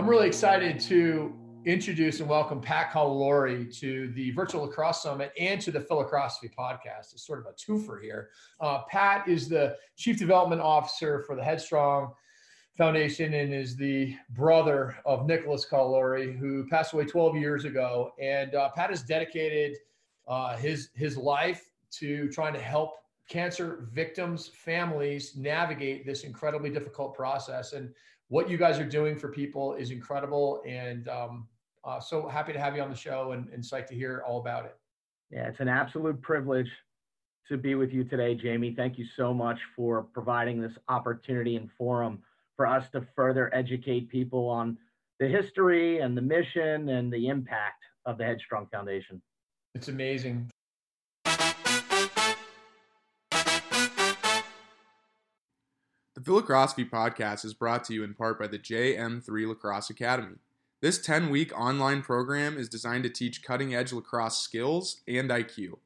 I'm really excited to introduce and welcome Pat Colleluori to the Virtual Lacrosse Summit and to the Philocrosophy podcast. It's sort of a twofer here. Uh, Pat is the Chief Development Officer for the Headstrong Foundation and is the brother of Nicholas Colleluori, who passed away 12 years ago. And uh, Pat has dedicated uh, his his life to trying to help cancer victims' families navigate this incredibly difficult process. And what you guys are doing for people is incredible. And um, uh, so happy to have you on the show and, and psyched to hear all about it. Yeah, it's an absolute privilege to be with you today, Jamie. Thank you so much for providing this opportunity and forum for us to further educate people on the history and the mission and the impact of the Headstrong Foundation. It's amazing. The Philocrosophy podcast is brought to you in part by the JM3 Lacrosse Academy. This 10 week online program is designed to teach cutting edge lacrosse skills and IQ.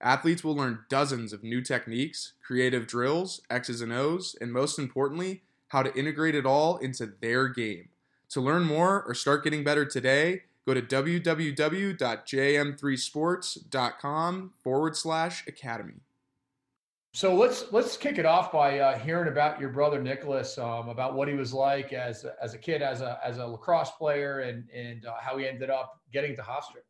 Athletes will learn dozens of new techniques, creative drills, X's and O's, and most importantly, how to integrate it all into their game. To learn more or start getting better today, go to www.jm3sports.com forward slash academy. So let's let's kick it off by uh, hearing about your brother Nicholas, um, about what he was like as as a kid, as a as a lacrosse player, and and uh, how he ended up getting to Hofstra.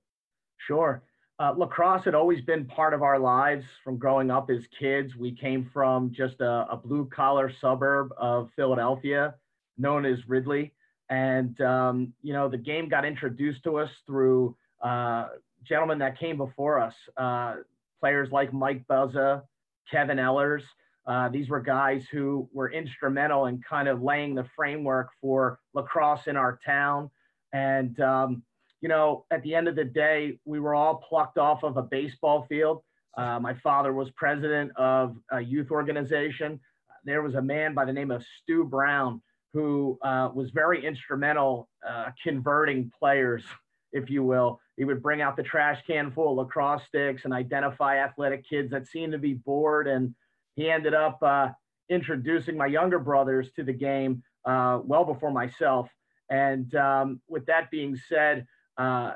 Sure, uh, lacrosse had always been part of our lives from growing up as kids. We came from just a, a blue collar suburb of Philadelphia, known as Ridley, and um, you know the game got introduced to us through uh, gentlemen that came before us, uh, players like Mike Buzza. Kevin Ellers. Uh, these were guys who were instrumental in kind of laying the framework for lacrosse in our town. And, um, you know, at the end of the day, we were all plucked off of a baseball field. Uh, my father was president of a youth organization. There was a man by the name of Stu Brown who uh, was very instrumental uh, converting players, if you will, he would bring out the trash can full of lacrosse sticks and identify athletic kids that seemed to be bored. And he ended up uh, introducing my younger brothers to the game uh, well before myself. And um, with that being said, uh,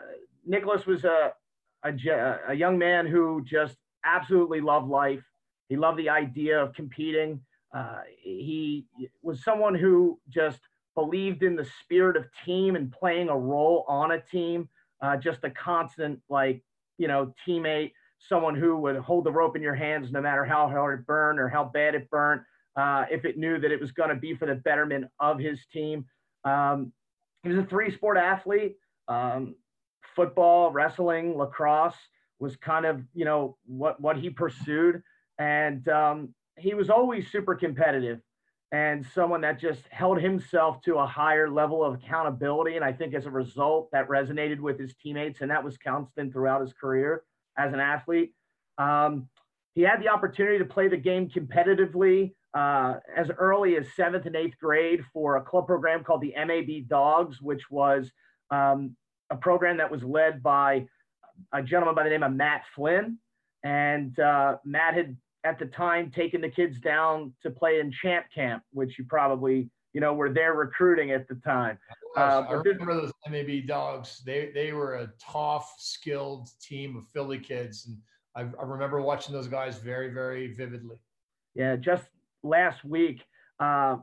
Nicholas was a, a, a young man who just absolutely loved life. He loved the idea of competing. Uh, he was someone who just believed in the spirit of team and playing a role on a team uh, just a constant like you know teammate, someone who would hold the rope in your hands no matter how hard it burned or how bad it burned, Uh, if it knew that it was going to be for the betterment of his team. Um, he was a three sport athlete. Um, football, wrestling, lacrosse was kind of you know what what he pursued, and um, he was always super competitive and someone that just held himself to a higher level of accountability. And I think as a result, that resonated with his teammates, and that was constant throughout his career as an athlete. Um, he had the opportunity to play the game competitively uh, as early as seventh and eighth grade for a club program called the MAB Dogs, which was um, a program that was led by a gentleman by the name of Matt Flynn. And uh, Matt had at the time taking the kids down to play in champ camp, which you probably you know were there recruiting at the time. Uh, I remember those MAB dogs. They they were a tough, skilled team of Philly kids, and I, I remember watching those guys very very vividly. Yeah, just last week uh,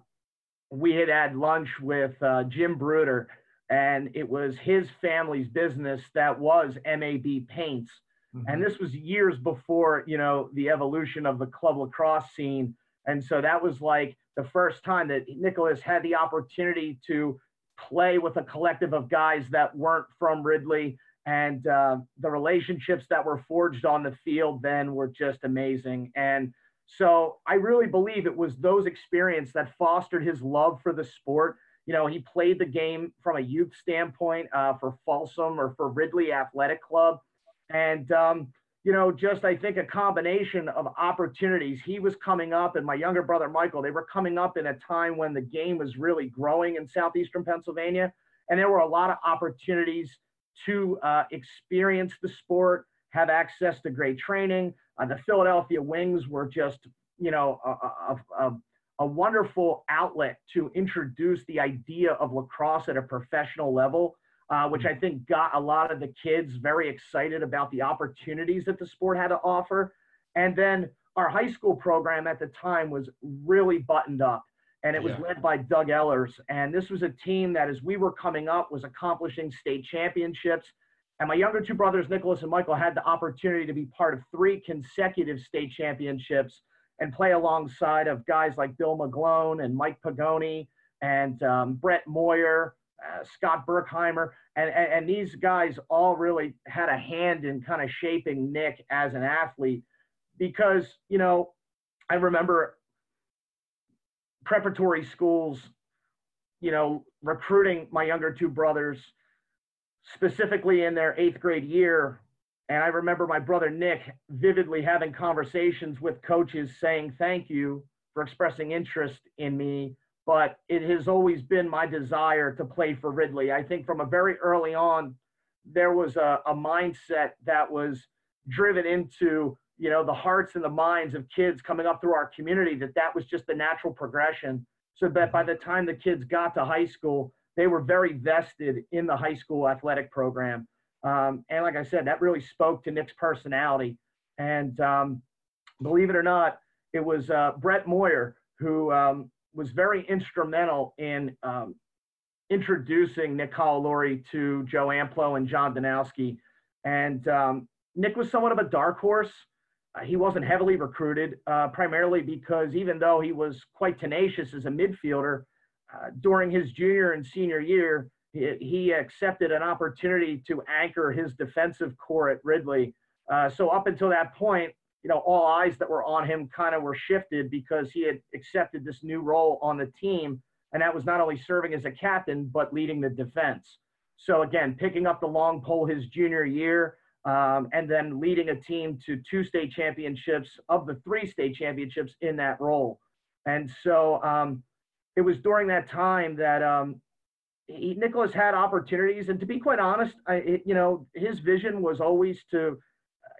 we had had lunch with uh, Jim Bruder, and it was his family's business that was MAB Paints Mm-hmm. And this was years before, you know, the evolution of the club lacrosse scene. And so that was like the first time that Nicholas had the opportunity to play with a collective of guys that weren't from Ridley. And uh, the relationships that were forged on the field then were just amazing. And so I really believe it was those experiences that fostered his love for the sport. you know, he played the game from a youth standpoint uh, for Folsom or for Ridley Athletic Club. And, um, you know, just I think a combination of opportunities. He was coming up, and my younger brother Michael, they were coming up in a time when the game was really growing in southeastern Pennsylvania. And there were a lot of opportunities to uh, experience the sport, have access to great training. Uh, the Philadelphia Wings were just, you know, a, a, a a wonderful outlet to introduce the idea of lacrosse at a professional level, uh, which I think got a lot of the kids very excited about the opportunities that the sport had to offer. And then our high school program at the time was really buttoned up and it was yeah. led by Doug Ellers. And this was a team that, as we were coming up, was accomplishing state championships. And my younger two brothers, Nicholas and Michael, had the opportunity to be part of three consecutive state championships and play alongside of guys like Bill McGlone and Mike Pagoni and um, Brett Moyer, uh, Scott Berkheimer, and, and, and these guys all really had a hand in kind of shaping Nick as an athlete because you know I remember preparatory schools, you know, recruiting my younger two brothers specifically in their eighth grade year and I remember my brother Nick vividly having conversations with coaches saying, Thank you for expressing interest in me. But it has always been my desire to play for Ridley. I think from a very early on, there was a, a mindset that was driven into you know the hearts and the minds of kids coming up through our community that that was just the natural progression so that by the time the kids got to high school they were very vested in the high school athletic program um, and like I said, that really spoke to Nick's personality. And um, believe it or not, it was uh, Brett Moyer who um, was very instrumental in um, introducing Nick Colleluori to Joe Amplo and John Danowski. And um, Nick was somewhat of a dark horse. Uh, he wasn't heavily recruited, uh, primarily because even though he was quite tenacious as a midfielder, uh, during his junior and senior year, he, accepted an opportunity to anchor his defensive core at Ridley. Uh, so up until that point, you know, all eyes that were on him kind of were shifted because he had accepted this new role on the team, and that was not only serving as a captain but leading the defense. So again, picking up the long pole his junior year, um, and then leading a team to two state championships of the three state championships in that role. And so um, it was during that time that um, he, Nicholas had opportunities, and to be quite honest, I, it, you know, his vision was always to.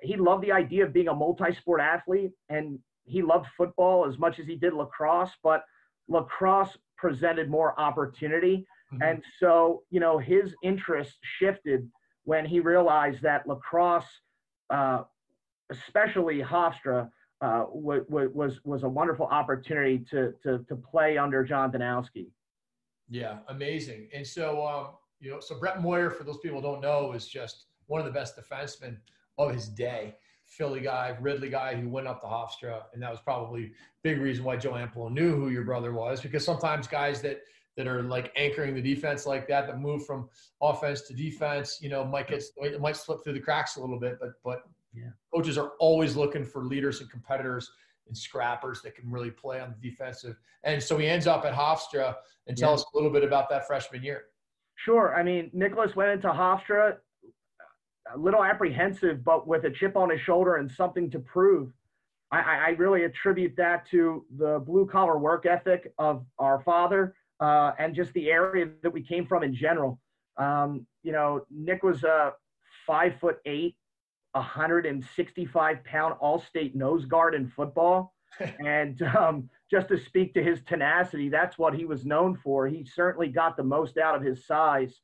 He loved the idea of being a multi-sport athlete, and he loved football as much as he did lacrosse. But lacrosse presented more opportunity, mm-hmm. and so you know his interest shifted when he realized that lacrosse, uh, especially Hofstra, uh, was, was was a wonderful opportunity to to to play under John Danowski. Yeah, amazing. And so, um, you know, so Brett Moyer, for those people don't know, is just one of the best defensemen of his day. Philly guy, Ridley guy who went up to Hofstra, and that was probably big reason why Joe Amplo knew who your brother was because sometimes guys that that are like anchoring the defense like that, that move from offense to defense, you know, might get it might slip through the cracks a little bit, but but yeah. coaches are always looking for leaders and competitors and scrappers that can really play on the defensive. And so he ends up at Hofstra. And tell yeah. us a little bit about that freshman year. Sure. I mean, Nicholas went into Hofstra a little apprehensive, but with a chip on his shoulder and something to prove. I, I really attribute that to the blue collar work ethic of our father uh, and just the area that we came from in general. Um, you know, Nick was a five foot eight, 165 pound all state nose guard in football. and um, just to speak to his tenacity, that's what he was known for. He certainly got the most out of his size.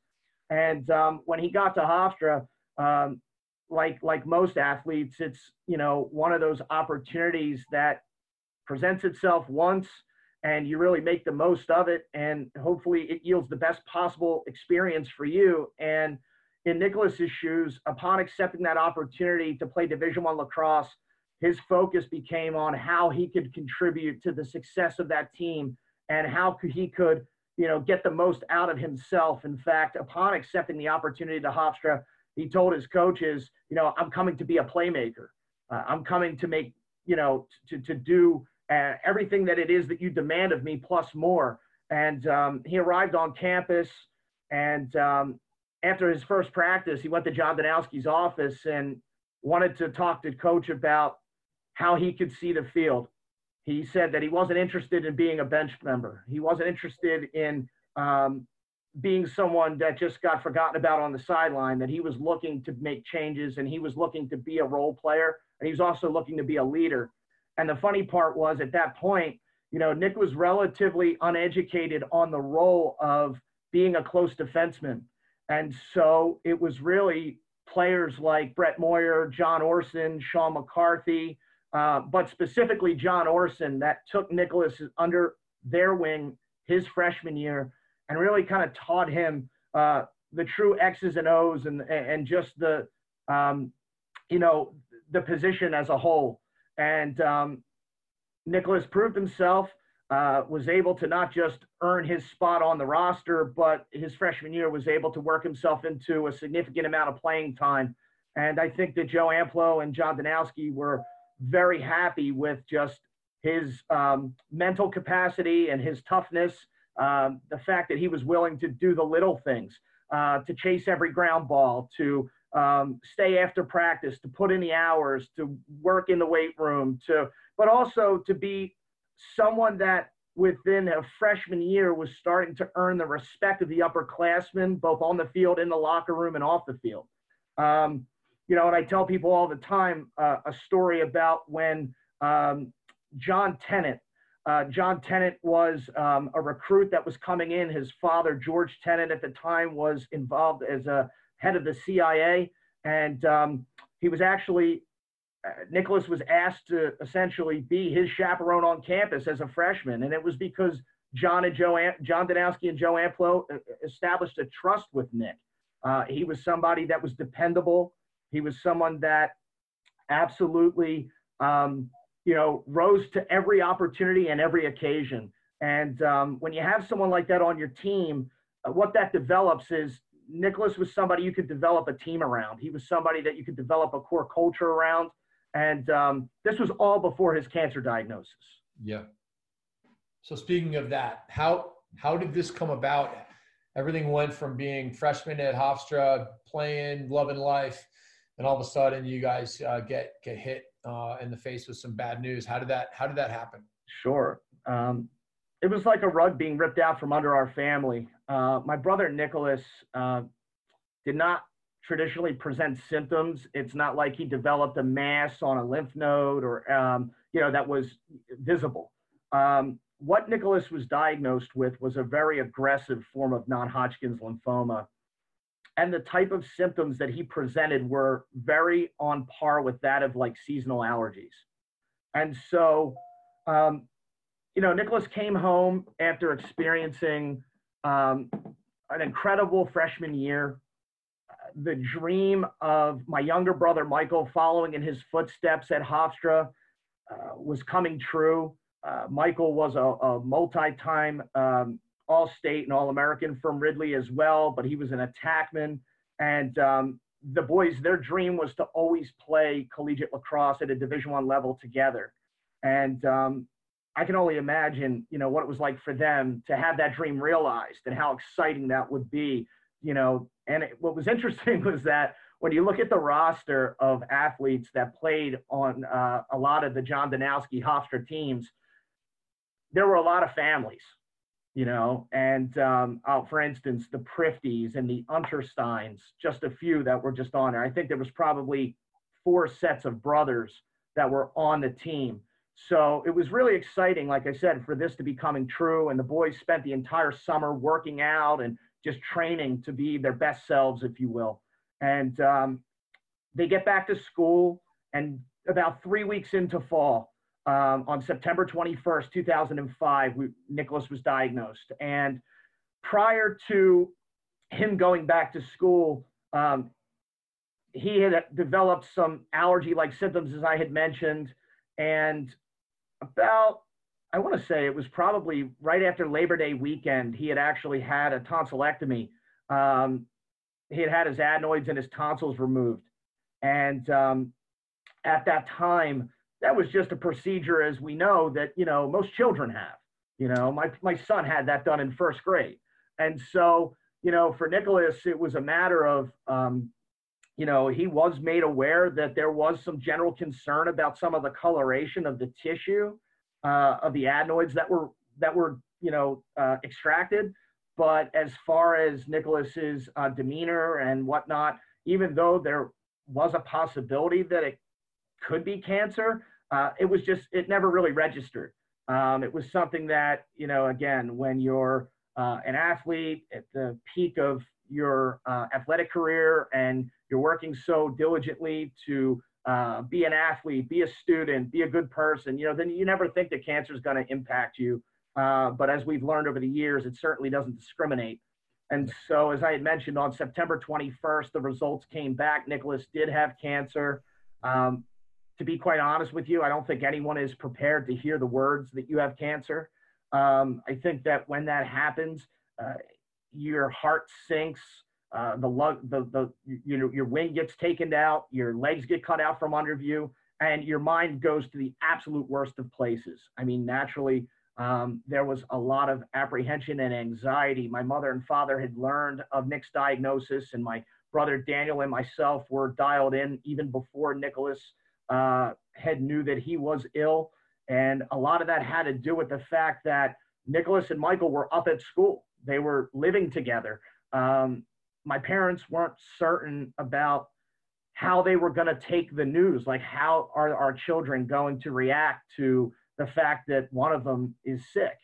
And um, when he got to Hofstra, um, like like most athletes, it's you know one of those opportunities that presents itself once, and you really make the most of it, and hopefully it yields the best possible experience for you. And in Nicholas's shoes, upon accepting that opportunity to play Division One lacrosse, his focus became on how he could contribute to the success of that team and how he could, you know, get the most out of himself. In fact, upon accepting the opportunity to Hofstra, he told his coaches, you know, I'm coming to be a playmaker. Uh, I'm coming to make, you know, to, to do uh, everything that it is that you demand of me plus more. And um, he arrived on campus, and um, after his first practice, he went to John Danowski's office and wanted to talk to coach about how he could see the field. He said that he wasn't interested in being a bench member. He wasn't interested in um, being someone that just got forgotten about on the sideline, that he was looking to make changes and he was looking to be a role player and he was also looking to be a leader. And the funny part was at that point, you know, Nick was relatively uneducated on the role of being a close defenseman. And so it was really players like Brett Moyer, John Orson, Sean McCarthy, uh, but specifically John Orson that took Nicholas under their wing his freshman year and really kind of taught him uh, the true X's and O's and and just the um, you know the position as a whole. And um, Nicholas proved himself. Uh, was able to not just earn his spot on the roster, but his freshman year was able to work himself into a significant amount of playing time. And I think that Joe Amplo and John Danowski were very happy with just his um, mental capacity and his toughness um, the fact that he was willing to do the little things, uh, to chase every ground ball, to um, stay after practice, to put in the hours, to work in the weight room, to but also to be someone that within a freshman year was starting to earn the respect of the upperclassmen, both on the field, in the locker room, and off the field. Um, you know, and I tell people all the time uh, a story about when um, John Tenet uh, John Tenet was um, a recruit that was coming in. His father, George Tenet, at the time was involved as a head of the CIA. And um, he was actually, uh, Nicholas was asked to essentially be his chaperone on campus as a freshman. And it was because John and Joe, John Danowski and Joe Amplo uh, established a trust with Nick. Uh, he was somebody that was dependable. He was someone that absolutely um, you know, rose to every opportunity and every occasion. And um, when you have someone like that on your team, uh, what that develops is Nicholas was somebody you could develop a team around. He was somebody that you could develop a core culture around. And um, this was all before his cancer diagnosis. Yeah. So speaking of that, how how did this come about? Everything went from being freshman at Hofstra, playing, loving life, and all of a sudden you guys uh, get get hit uh, in the face with some bad news. How did that How did that happen? Sure. Um, it was like a rug being ripped out from under our family. Uh, my brother Nicholas uh, did not traditionally present symptoms. It's not like he developed a mass on a lymph node or um, you know that was visible. Um, what Nicholas was diagnosed with was a very aggressive form of non-Hodgkin's lymphoma and the type of symptoms that he presented were very on par with that of like seasonal allergies. And so, um, you know, Nicholas came home after experiencing um, an incredible freshman year. The dream of my younger brother Michael following in his footsteps at Hofstra uh, was coming true. Uh, Michael was a, a multi-time um, all state and all American from Ridley as well, but he was an attackman. And um, the boys, their dream was to always play collegiate lacrosse at a Division One level together. And um, I can only imagine, you know, what it was like for them to have that dream realized and how exciting that would be, you know. And it, what was interesting was that when you look at the roster of athletes that played on uh, a lot of the John Danowski Hofstra teams, there were a lot of families you know, and um, uh, for instance, the Prifties and the Untersteins, just a few that were just on there. I think there was probably four sets of brothers that were on the team. So it was really exciting, like I said, for this to be coming true. And the boys spent the entire summer working out and just training to be their best selves, if you will. And um, they get back to school, and about three weeks into fall, um, on September 21st, 2005, we, Nicholas was diagnosed. And prior to him going back to school, um, he had developed some allergy like symptoms, as I had mentioned. And about, I want to say it was probably right after Labor Day weekend, he had actually had a tonsillectomy. Um, he had had his adenoids and his tonsils removed. And um, at that time, that was just a procedure, as we know, that you know most children have. You know, my, my son had that done in first grade. And so, you know, for Nicholas, it was a matter of, um, you know, he was made aware that there was some general concern about some of the coloration of the tissue uh, of the adenoids that were that were you know uh, extracted. But as far as Nicholas's uh, demeanor and whatnot, even though there was a possibility that it could be cancer, uh, it was just it never really registered. Um, it was something that you know again when you're uh, an athlete at the peak of your uh, athletic career and you're working so diligently to uh, be an athlete, be a student, be a good person, you know, then you never think that cancer is going to impact you. Uh, but as we've learned over the years, it certainly doesn't discriminate. And so, as I had mentioned, on September 21st, the results came back. Nicholas did have cancer. Um, to be quite honest with you, I don't think anyone is prepared to hear the words that you have cancer. Um, I think that when that happens, uh, your heart sinks, uh, the the, the, you know, your wing gets taken out, your legs get cut out from under you, and your mind goes to the absolute worst of places. I mean, naturally, um, there was a lot of apprehension and anxiety. My mother and father had learned of Nick's diagnosis, and my brother Daniel and myself were dialed in even before Nicholas uh, had knew that he was ill. And a lot of that had to do with the fact that Nicholas and Michael were up at school. They were living together. Um, my parents weren't certain about how they were going to take the news. Like, how are our children going to react to the fact that one of them is sick?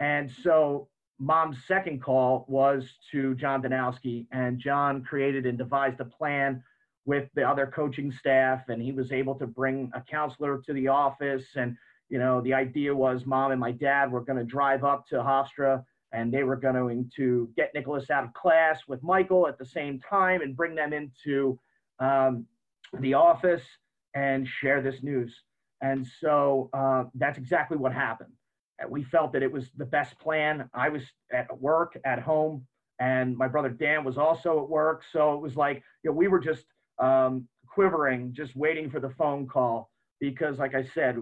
And so, mom's second call was to John Danowski, and John created and devised a plan with the other coaching staff, and he was able to bring a counselor to the office and you know, the idea was mom and my dad were going to drive up to Hofstra and they were going to get Nicholas out of class with Michael at the same time and bring them into um, the office and share this news. And so uh, that's exactly what happened. We felt that it was the best plan. I was at work, at home, and my brother Dan was also at work. So it was like, you know, we were just um, quivering, just waiting for the phone call because, like I said,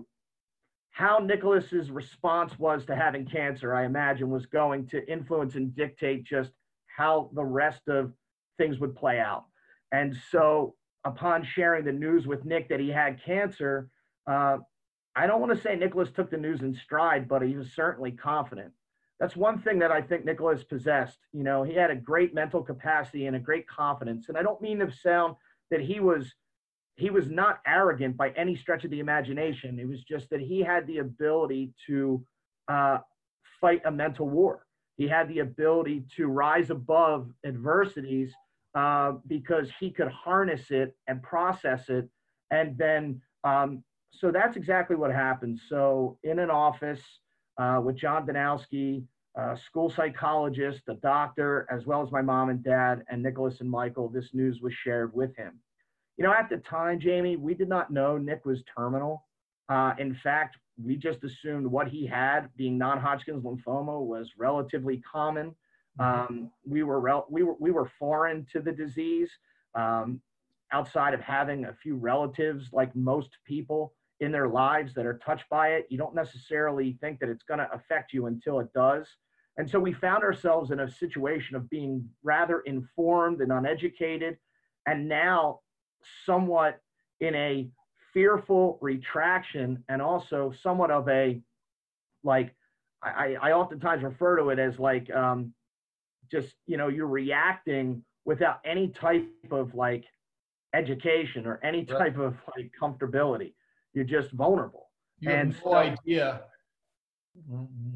how Nicholas's response was to having cancer, I imagine, was going to influence and dictate just how the rest of things would play out. And so, upon sharing the news with Nick that he had cancer, uh, I don't want to say Nicholas took the news in stride, but he was certainly confident. That's one thing that I think Nicholas possessed. You know, he had a great mental capacity and a great confidence. And I don't mean to sound that he was he was not arrogant by any stretch of the imagination. It was just that he had the ability to uh, fight a mental war. He had the ability to rise above adversities uh, because he could harness it and process it. And then, um, so that's exactly what happened. So, in an office uh, with John Danowski, a school psychologist, a doctor, as well as my mom and dad, and Nicholas and Michael, this news was shared with him. You know, at the time, Jamie, we did not know Nick was terminal. Uh, in fact, we just assumed what he had, being non-Hodgkin's lymphoma, was relatively common. Mm-hmm. Um, we were rel- we were we were foreign to the disease, um, outside of having a few relatives, like most people in their lives, that are touched by it. You don't necessarily think that it's going to affect you until it does. And so we found ourselves in a situation of being rather informed and uneducated, and now somewhat in a fearful retraction and also somewhat of a like I, I oftentimes refer to it as like um, just you know you're reacting without any type of like education or any type right. of like comfortability. You're just vulnerable. You and have no so, idea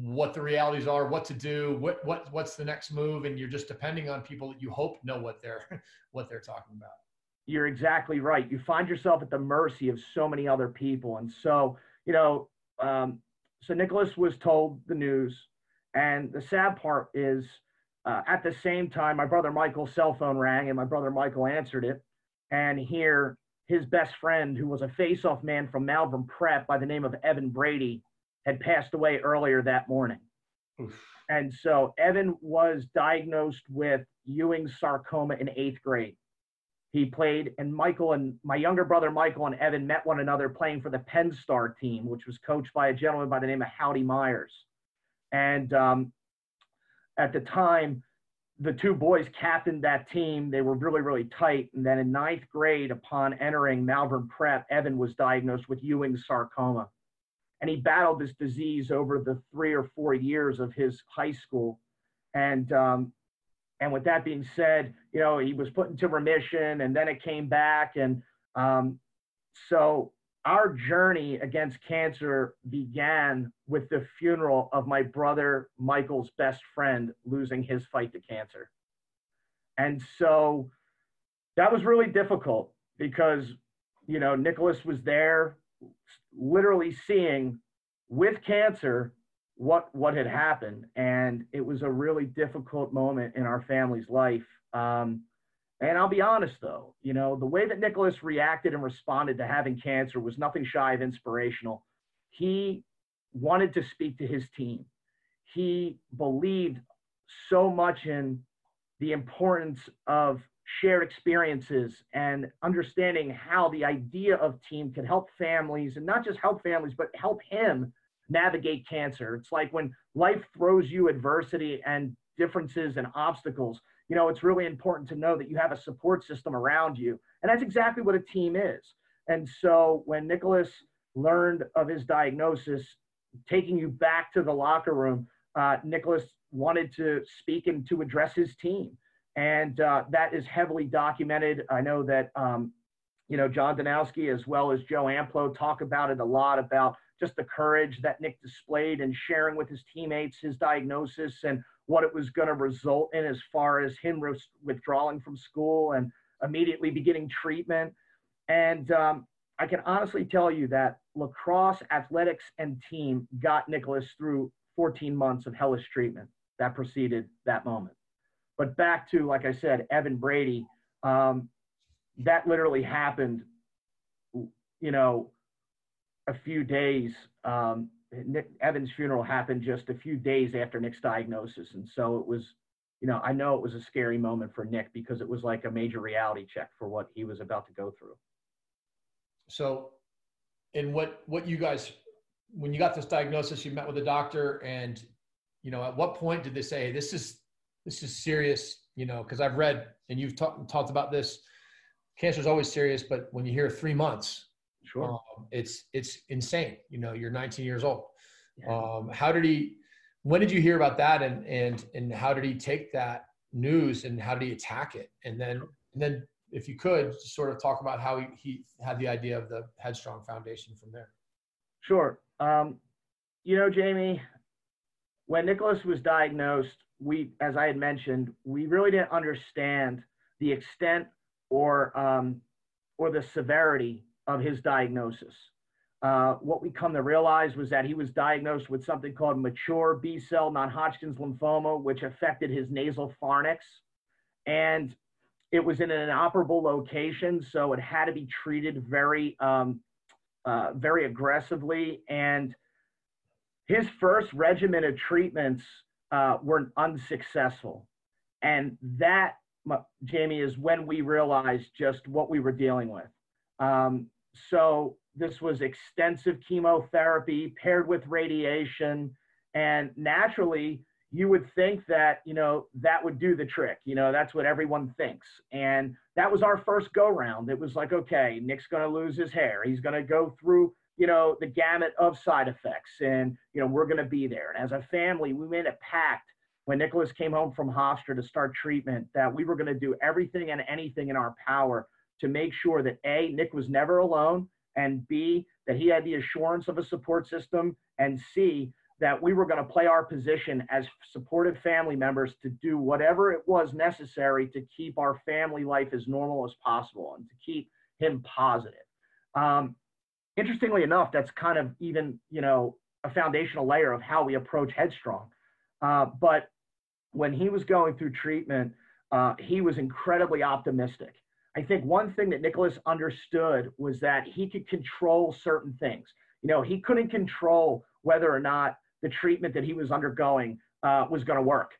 what the realities are, what to do, what what what's the next move, and you're just depending on people that you hope know what they're what they're talking about you're exactly right. You find yourself at the mercy of so many other people. And so, you know, um, so Nicholas was told the news. And the sad part is, uh, at the same time, my brother Michael's cell phone rang and my brother Michael answered it. And here, his best friend, who was a face-off man from Malvern Prep by the name of Evan Brady, had passed away earlier that morning. Oof. And so Evan was diagnosed with Ewing's sarcoma in eighth grade. He played, and Michael and my younger brother Michael and Evan met one another playing for the Penn Star team, which was coached by a gentleman by the name of Howdy Myers. And um, at the time, the two boys captained that team. They were really, really tight. And then in ninth grade, upon entering Malvern Prep, Evan was diagnosed with Ewing sarcoma. And he battled this disease over the three or four years of his high school. And um, and with that being said, you know, he was put into remission and then it came back. And um, so our journey against cancer began with the funeral of my brother Michael's best friend losing his fight to cancer. And so that was really difficult because, you know, Nicholas was there literally seeing with cancer what what had happened and it was a really difficult moment in our family's life um, and I'll be honest though, you know, the way that Nicholas reacted and responded to having cancer was nothing shy of inspirational. He wanted to speak to his team. He believed so much in the importance of shared experiences and understanding how the idea of team could help families and not just help families, but help him navigate cancer. It's like when life throws you adversity and differences and obstacles you know, it's really important to know that you have a support system around you. And that's exactly what a team is. And so when Nicholas learned of his diagnosis, taking you back to the locker room, uh, Nicholas wanted to speak and to address his team. And uh, that is heavily documented. I know that, um, you know, John Danowski as well as Joe Amplo talk about it a lot about just the courage that Nick displayed in sharing with his teammates his diagnosis and what it was going to result in as far as him withdrawing from school and immediately beginning treatment. And um, I can honestly tell you that lacrosse athletics and team got Nicholas through 14 months of hellish treatment that preceded that moment. But back to, like I said, Evan Brady, um, that literally happened, you know, a few days um, Nick Evans' funeral happened just a few days after Nick's diagnosis, and so it was, you know, I know it was a scary moment for Nick because it was like a major reality check for what he was about to go through. So, and what what you guys, when you got this diagnosis, you met with a doctor, and you know, at what point did they say this is this is serious? You know, because I've read and you've talked talked about this. Cancer is always serious, but when you hear three months, Sure. Um, it's it's insane. You know, you're 19 years old. Yeah. Um, how did he? When did you hear about that? And and and how did he take that news? And how did he attack it? And then and then if you could just sort of talk about how he, he had the idea of the Headstrong Foundation from there. Sure. Um, you know, Jamie, when Nicholas was diagnosed, we, as I had mentioned, we really didn't understand the extent or um, or the severity of his diagnosis. Uh, what we come to realize was that he was diagnosed with something called mature B cell non Hodgkin's lymphoma, which affected his nasal pharynx. And it was in an inoperable location, so it had to be treated very, um, uh, very aggressively. And his first regimen of treatments uh, were unsuccessful. And that, Jamie, is when we realized just what we were dealing with. Um, so this was extensive chemotherapy paired with radiation. And naturally, you would think that, you know, that would do the trick. You know, that's what everyone thinks. And that was our first go round. It was like, okay, Nick's going to lose his hair. He's going to go through, you know, the gamut of side effects. And, you know, we're going to be there. And as a family, we made a pact when Nicholas came home from Hofstra to start treatment that we were going to do everything and anything in our power to make sure that A, Nick was never alone, and B, that he had the assurance of a support system, and C, that we were going to play our position as supportive family members to do whatever it was necessary to keep our family life as normal as possible and to keep him positive. Um, interestingly enough, that's kind of even, you know, a foundational layer of how we approach Headstrong. Uh, but when he was going through treatment, uh, he was incredibly optimistic. I think one thing that Nicholas understood was that he could control certain things. You know, he couldn't control whether or not the treatment that he was undergoing uh, was going to work.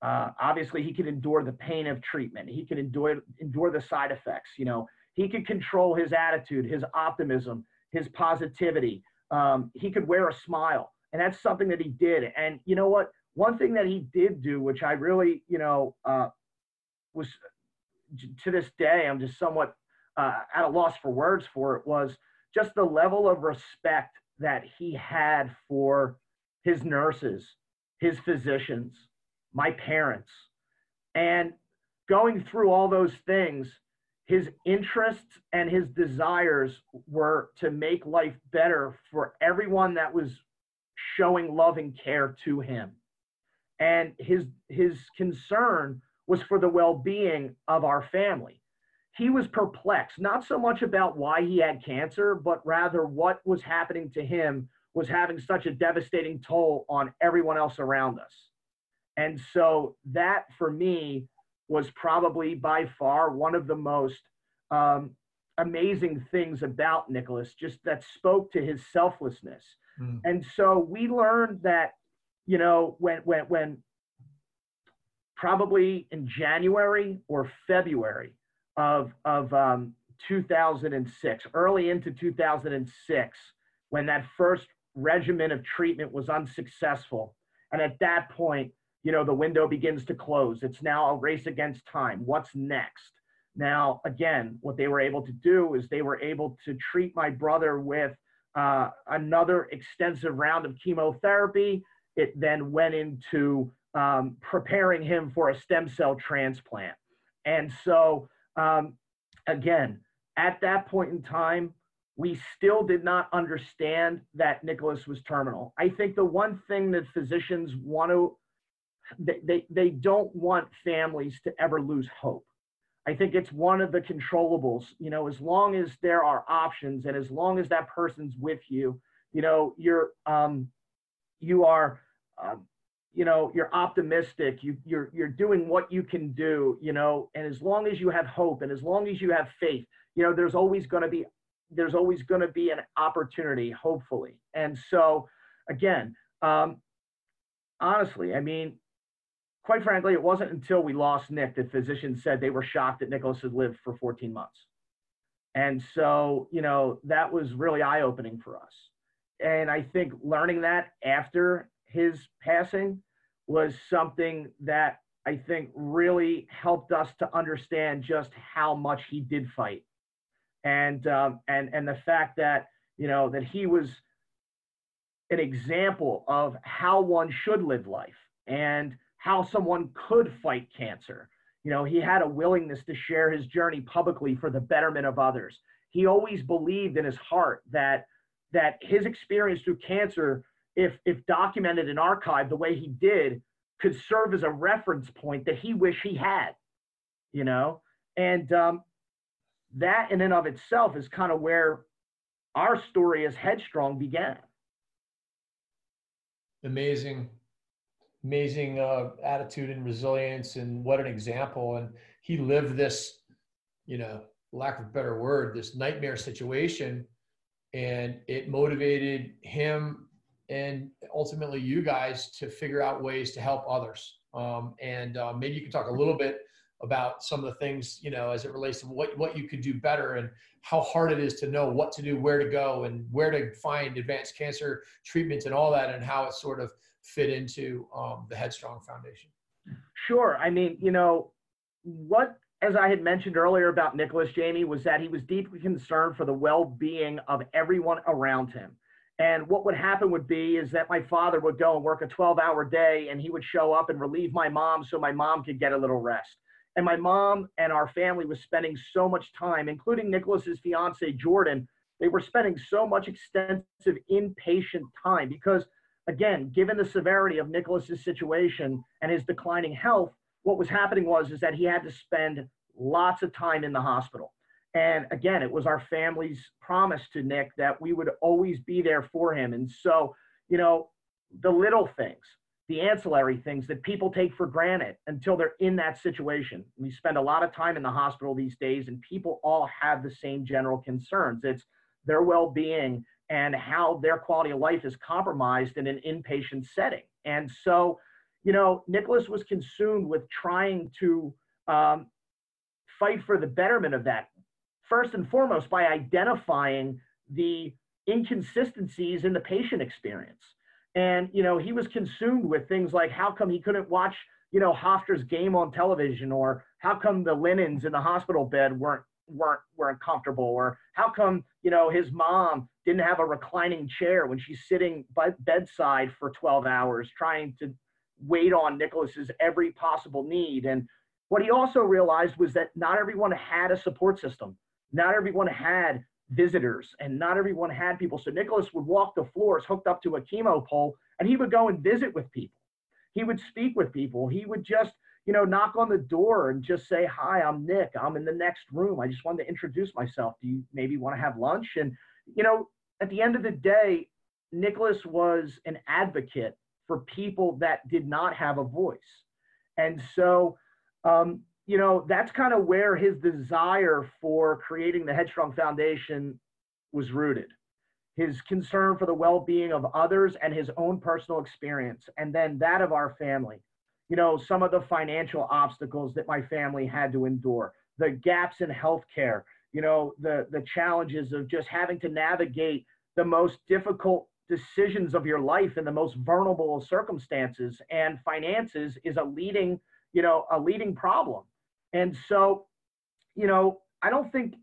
Uh, obviously, he could endure the pain of treatment. He could endure endure the side effects. You know, he could control his attitude, his optimism, his positivity. Um, he could wear a smile and that's something that he did. And you know what? One thing that he did do, which I really, you know, uh, was to this day, I'm just somewhat uh, at a loss for words for it, was just the level of respect that he had for his nurses, his physicians, my parents. And going through all those things, his interests and his desires were to make life better for everyone that was showing love and care to him. And his his concern was for the well-being of our family. He was perplexed, not so much about why he had cancer, but rather what was happening to him was having such a devastating toll on everyone else around us. And so that for me was probably by far one of the most um, amazing things about Nicholas, just that spoke to his selflessness. Mm. And so we learned that, you know, when when when probably in January or February of of um, 2006, early into 2006, when that first regimen of treatment was unsuccessful, and at that point, you know, the window begins to close. It's now a race against time. What's next? Now, again, what they were able to do is they were able to treat my brother with uh, another extensive round of chemotherapy. It then went into um, preparing him for a stem cell transplant. And so, um, again, at that point in time, we still did not understand that Nicholas was terminal. I think the one thing that physicians want to, they, they, they don't want families to ever lose hope. I think it's one of the controllables, you know, as long as there are options and as long as that person's with you, you know, you're, um, you are, um, you know, you're optimistic, you, you're, you're doing what you can do, you know, and as long as you have hope and as long as you have faith, you know, there's always going to be, there's always going to be an opportunity, hopefully. And so, again, um, honestly, I mean, quite frankly, it wasn't until we lost Nick that physicians said they were shocked that Nicholas had lived for 14 months. And so, you know, that was really eye opening for us. And I think learning that after his passing was something that I think really helped us to understand just how much he did fight. And, um, and, and the fact that, you know, that he was an example of how one should live life. And, how someone could fight cancer. You know, he had a willingness to share his journey publicly for the betterment of others. He always believed in his heart that that his experience through cancer, if if documented and archived the way he did, could serve as a reference point that he wished he had. You know, and um, that in and of itself is kind of where our story as Headstrong began. Amazing amazing uh, attitude and resilience and what an example and he lived this you know lack of better word this nightmare situation and it motivated him and ultimately you guys to figure out ways to help others um, and uh, maybe you can talk a little bit about some of the things you know as it relates to what what you could do better and how hard it is to know what to do where to go and where to find advanced cancer treatments and all that and how it sort of fit into um, the Headstrong Foundation? Sure. I mean, you know, what, as I had mentioned earlier about Nicholas Jamie, was that he was deeply concerned for the well being of everyone around him. And what would happen would be is that my father would go and work a 12 hour day and he would show up and relieve my mom so my mom could get a little rest. And my mom and our family was spending so much time, including Nicholas's fiance, Jordan, they were spending so much extensive inpatient time because again, given the severity of Nicholas's situation and his declining health, what was happening was is that he had to spend lots of time in the hospital. And again, it was our family's promise to Nick that we would always be there for him. And so, you know, the little things, the ancillary things that people take for granted until they're in that situation. We spend a lot of time in the hospital these days, and people all have the same general concerns. It's their well being and how their quality of life is compromised in an inpatient setting. And so, you know, Nicholas was consumed with trying to um, fight for the betterment of that, first and foremost, by identifying the inconsistencies in the patient experience. And, you know, he was consumed with things like how come he couldn't watch, you know, Hofstra's game on television? Or how come the linens in the hospital bed weren't weren't weren't comfortable? Or how come you know his mom didn't have a reclining chair when she's sitting by bedside for 12 hours trying to wait on nicholas's every possible need? And what he also realized was that not everyone had a support system not everyone had visitors and not everyone had people so nicholas would walk the floors hooked up to a chemo pole and he would go and visit with people he would speak with people he would just you know, knock on the door and just say, Hi, I'm Nick. I'm in the next room. I just wanted to introduce myself. Do you maybe want to have lunch? And, you know, at the end of the day, Nicholas was an advocate for people that did not have a voice. And so, um, you know, that's kind of where his desire for creating the Headstrong Foundation was rooted. His concern for the well being of others and his own personal experience, and then that of our family you know, some of the financial obstacles that my family had to endure, the gaps in healthcare, you know, the the challenges of just having to navigate the most difficult decisions of your life in the most vulnerable circumstances and finances is a leading, you know, a leading problem. And so, you know, I don't think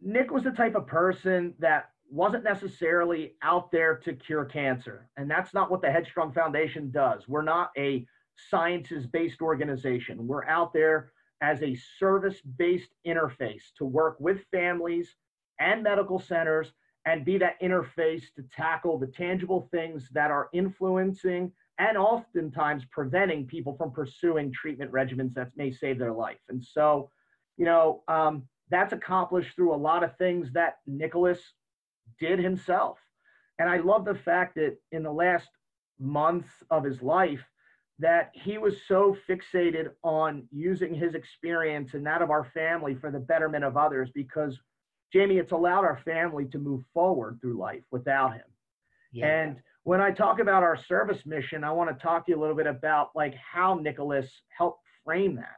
Nick was the type of person that wasn't necessarily out there to cure cancer. And that's not what the Headstrong Foundation does. We're not a sciences based organization. We're out there as a service based interface to work with families and medical centers and be that interface to tackle the tangible things that are influencing and oftentimes preventing people from pursuing treatment regimens that may save their life. And so, you know, um, that's accomplished through a lot of things that Nicholas did himself. And I love the fact that in the last month of his life, that he was so fixated on using his experience and that of our family for the betterment of others because Jamie, it's allowed our family to move forward through life without him. Yeah. And when I talk about our service mission, I want to talk to you a little bit about like how Nicholas helped frame that.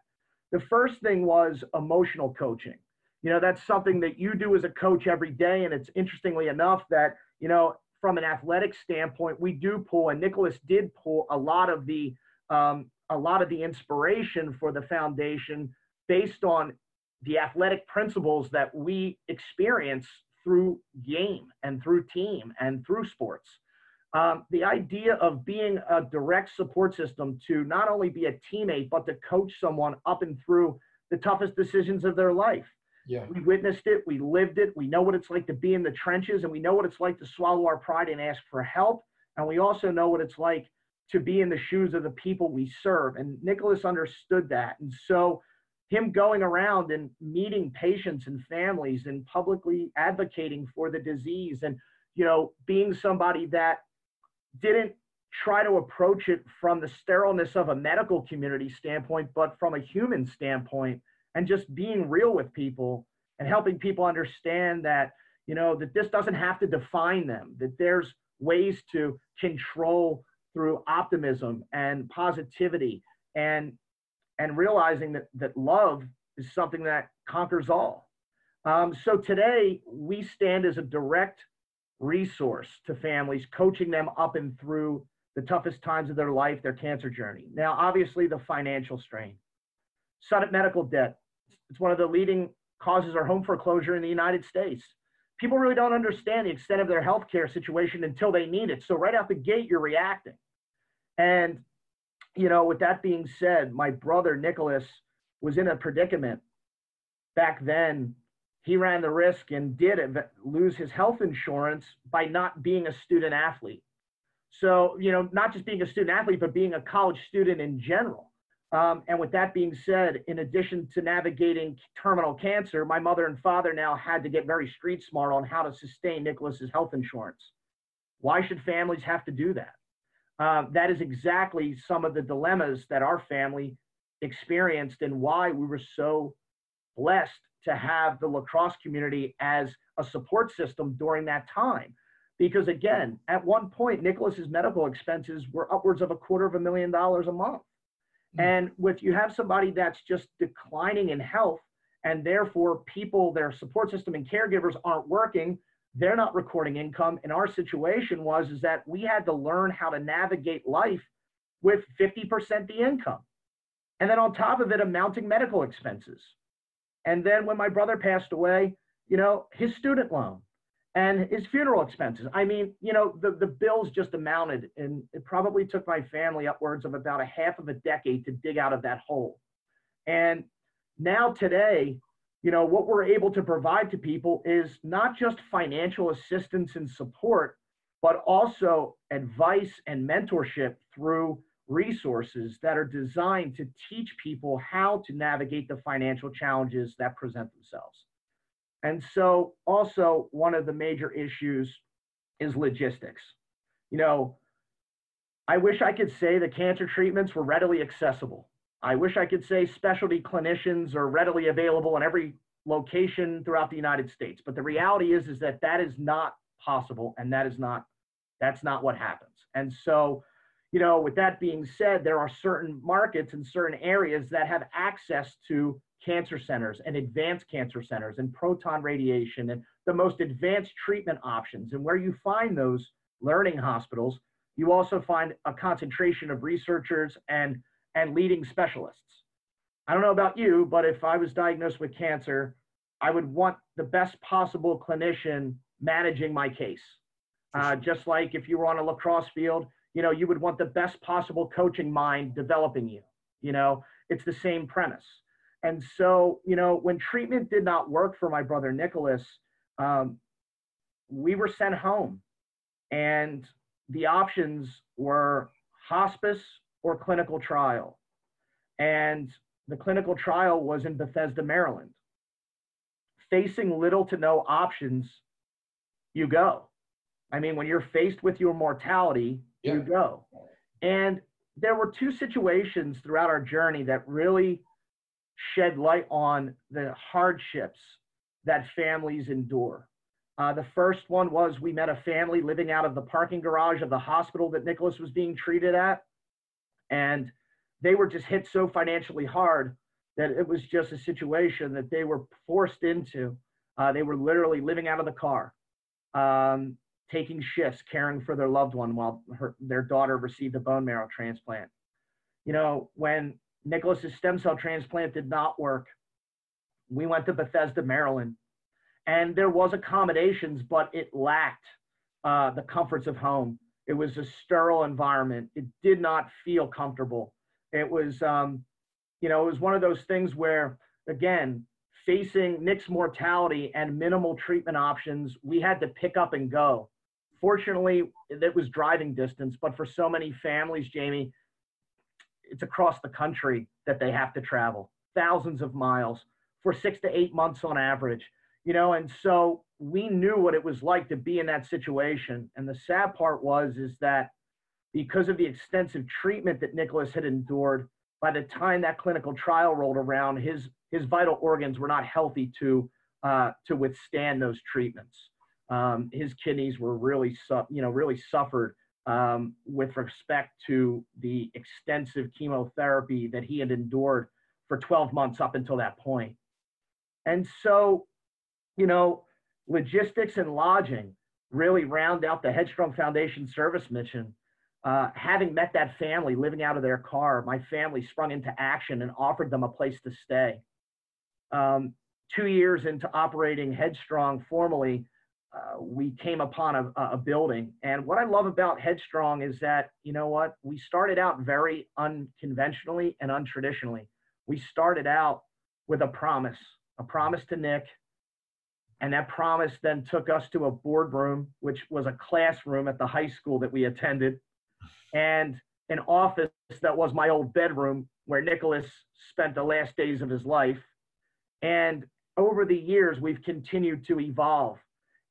The first thing was emotional coaching. You know, that's something that you do as a coach every day. And it's interestingly enough that, you know, from an athletic standpoint, we do pull, and Nicholas did pull a lot of the um, a lot of the inspiration for the foundation based on the athletic principles that we experience through game and through team and through sports. Um, the idea of being a direct support system to not only be a teammate, but to coach someone up and through the toughest decisions of their life. Yeah. We witnessed it, we lived it, we know what it's like to be in the trenches, and we know what it's like to swallow our pride and ask for help. And we also know what it's like to be in the shoes of the people we serve. And Nicholas understood that. And so, him going around and meeting patients and families and publicly advocating for the disease and, you know, being somebody that didn't try to approach it from the sterileness of a medical community standpoint, but from a human standpoint, and just being real with people and helping people understand that, you know, that this doesn't have to define them, that there's ways to control through optimism and positivity and and realizing that that love is something that conquers all. Um, so today we stand as a direct resource to families, coaching them up and through the toughest times of their life, their cancer journey. Now, obviously, the financial strain, sudden medical debt. It's one of the leading causes of home foreclosure in the United States. People really don't understand the extent of their healthcare situation until they need it. So right out the gate, you're reacting. And, you know, with that being said, my brother Nicholas was in a predicament back then. He ran the risk and did lose his health insurance by not being a student athlete. So, you know, not just being a student athlete, but being a college student in general. Um, and with that being said, in addition to navigating terminal cancer, my mother and father now had to get very street smart on how to sustain Nicholas's health insurance. Why should families have to do that? Uh, that is exactly some of the dilemmas that our family experienced and why we were so blessed to have the lacrosse community as a support system during that time. Because again, at one point, Nicholas's medical expenses were upwards of a quarter of a million dollars a month. Mm-hmm. And with you have somebody that's just declining in health, and therefore people, their support system and caregivers aren't working, they're not recording income. And our situation was is that we had to learn how to navigate life with 50% the income. And then on top of it, amounting medical expenses. And then when my brother passed away, you know, his student loan and his funeral expenses. I mean, you know, the, the bills just amounted, and it probably took my family upwards of about a half of a decade to dig out of that hole. And now, today, you know, what we're able to provide to people is not just financial assistance and support, but also advice and mentorship through resources that are designed to teach people how to navigate the financial challenges that present themselves. And so, also, one of the major issues is logistics. You know, I wish I could say the cancer treatments were readily accessible. I wish I could say specialty clinicians are readily available in every location throughout the United States. But the reality is, is that that is not possible, and that is not that's not what happens. And so, you know, with that being said, there are certain markets and certain areas that have access to cancer centers and advanced cancer centers and proton radiation and the most advanced treatment options. And where you find those learning hospitals, you also find a concentration of researchers and, and leading specialists. I don't know about you, but if I was diagnosed with cancer, I would want the best possible clinician managing my case. Uh, just like if you were on a lacrosse field, you know, you would want the best possible coaching mind developing you. You know, it's the same premise. And so, you know, when treatment did not work for my brother Nicholas, um, we were sent home. And the options were hospice or clinical trial. And the clinical trial was in Bethesda, Maryland. Facing little to no options, you go. I mean, when you're faced with your mortality, yeah. you go. And there were two situations throughout our journey that really shed light on the hardships that families endure. Uh, the first one was we met a family living out of the parking garage of the hospital that Nicholas was being treated at. And they were just hit so financially hard that it was just a situation that they were forced into. Uh, they were literally living out of the car, um, taking shifts, caring for their loved one while her, their daughter received a bone marrow transplant. You know, when Nicholas's stem cell transplant did not work. We went to Bethesda, Maryland, and there was accommodations, but it lacked uh, the comforts of home. It was a sterile environment. It did not feel comfortable. It was, um, you know, it was one of those things where, again, facing Nick's mortality and minimal treatment options, we had to pick up and go. Fortunately, it was driving distance, but for so many families, Jamie, it's across the country that they have to travel thousands of miles for six to eight months on average you know? And so we knew what it was like to be in that situation. And the sad part was is that because of the extensive treatment that nicholas had endured by the time that clinical trial rolled around his his vital organs were not healthy to uh, to withstand those treatments um, his kidneys were really su- you know really suffered um, with respect to the extensive chemotherapy that he had endured for 12 months up until that point. And so, you know, logistics and lodging really round out the Headstrong Foundation service mission. Uh, having met that family living out of their car, my family sprung into action and offered them a place to stay. Um, two years into operating Headstrong formally, uh, we came upon a, a, building. And what I love about Headstrong is that, you know what, we started out very unconventionally and untraditionally. We started out with a promise, a promise to Nick. And that promise then took us to a boardroom, which was a classroom at the high school that we attended, and an office that was my old bedroom where Nicholas spent the last days of his life. And over the years, we've continued to evolve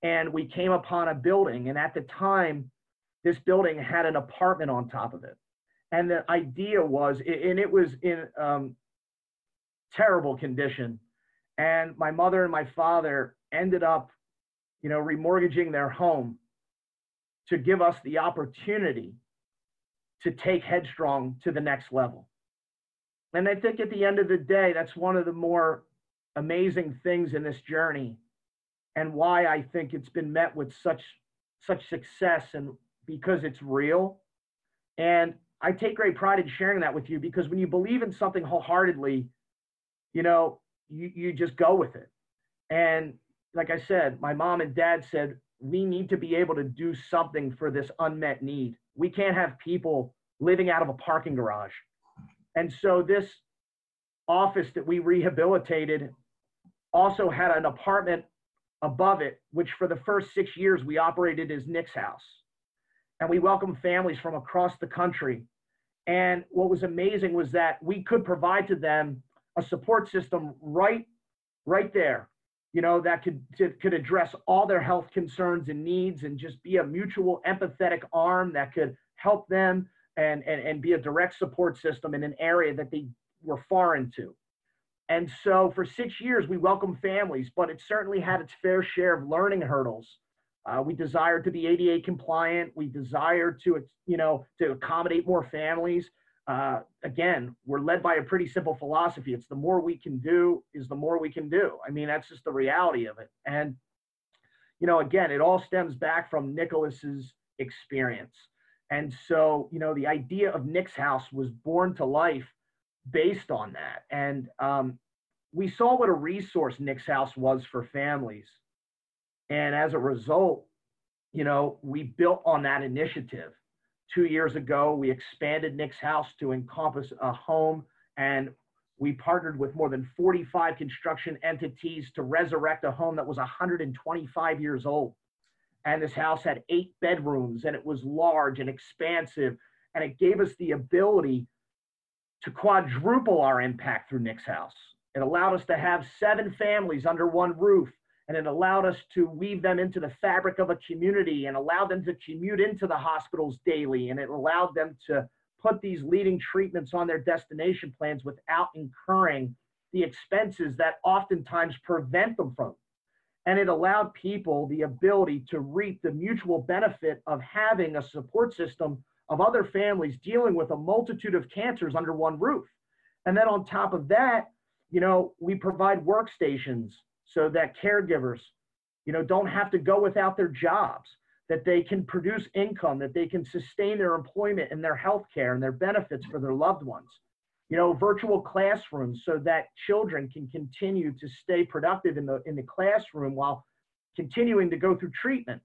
and we came upon a building and at the time this building had an apartment on top of it. And the idea was and it was in um, terrible condition. And my mother and my father ended up you know remortgaging their home to give us the opportunity to take headstrong to the next level. And i think at the end of the day that's one of the more amazing things in this journey and why I think it's been met with such such success and because it's real. And I take great pride in sharing that with you because when you believe in something wholeheartedly, you know, you, you just go with it. And like I said, my mom and dad said, we need to be able to do something for this unmet need. We can't have people living out of a parking garage. And so this office that we rehabilitated also had an apartment above it, which for the first six years we operated as Nick's house. And we welcomed families from across the country. And what was amazing was that we could provide to them a support system right, right there, you know, that could to, could address all their health concerns and needs and just be a mutual empathetic arm that could help them and, and, and be a direct support system in an area that they were foreign to. And so for six years, we welcomed families, but it certainly had its fair share of learning hurdles. Uh, we desired to be ADA compliant. We desired to, you know, to accommodate more families. Uh, again, we're led by a pretty simple philosophy. It's the more we can do is the more we can do. I mean, that's just the reality of it. And, you know, again, it all stems back from Nicholas's experience. And so, you know, the idea of Nick's house was born to life based on that. And um, we saw what a resource Nick's House was for families. And as a result, you know, we built on that initiative. Two years ago, we expanded Nick's House to encompass a home, and we partnered with more than 45 construction entities to resurrect a home that was 125 years old. And this house had eight bedrooms, and it was large and expansive, and it gave us the ability to quadruple our impact through Nick's House. It allowed us to have seven families under one roof, and it allowed us to weave them into the fabric of a community and allow them to commute into the hospitals daily. And it allowed them to put these leading treatments on their destination plans without incurring the expenses that oftentimes prevent them from. And it allowed people the ability to reap the mutual benefit of having a support system of other families dealing with a multitude of cancers under one roof. And then on top of that, you know, we provide workstations so that caregivers, you know, don't have to go without their jobs, that they can produce income, that they can sustain their employment and their health care and their benefits for their loved ones. You know, virtual classrooms so that children can continue to stay productive in the in the classroom while continuing to go through treatment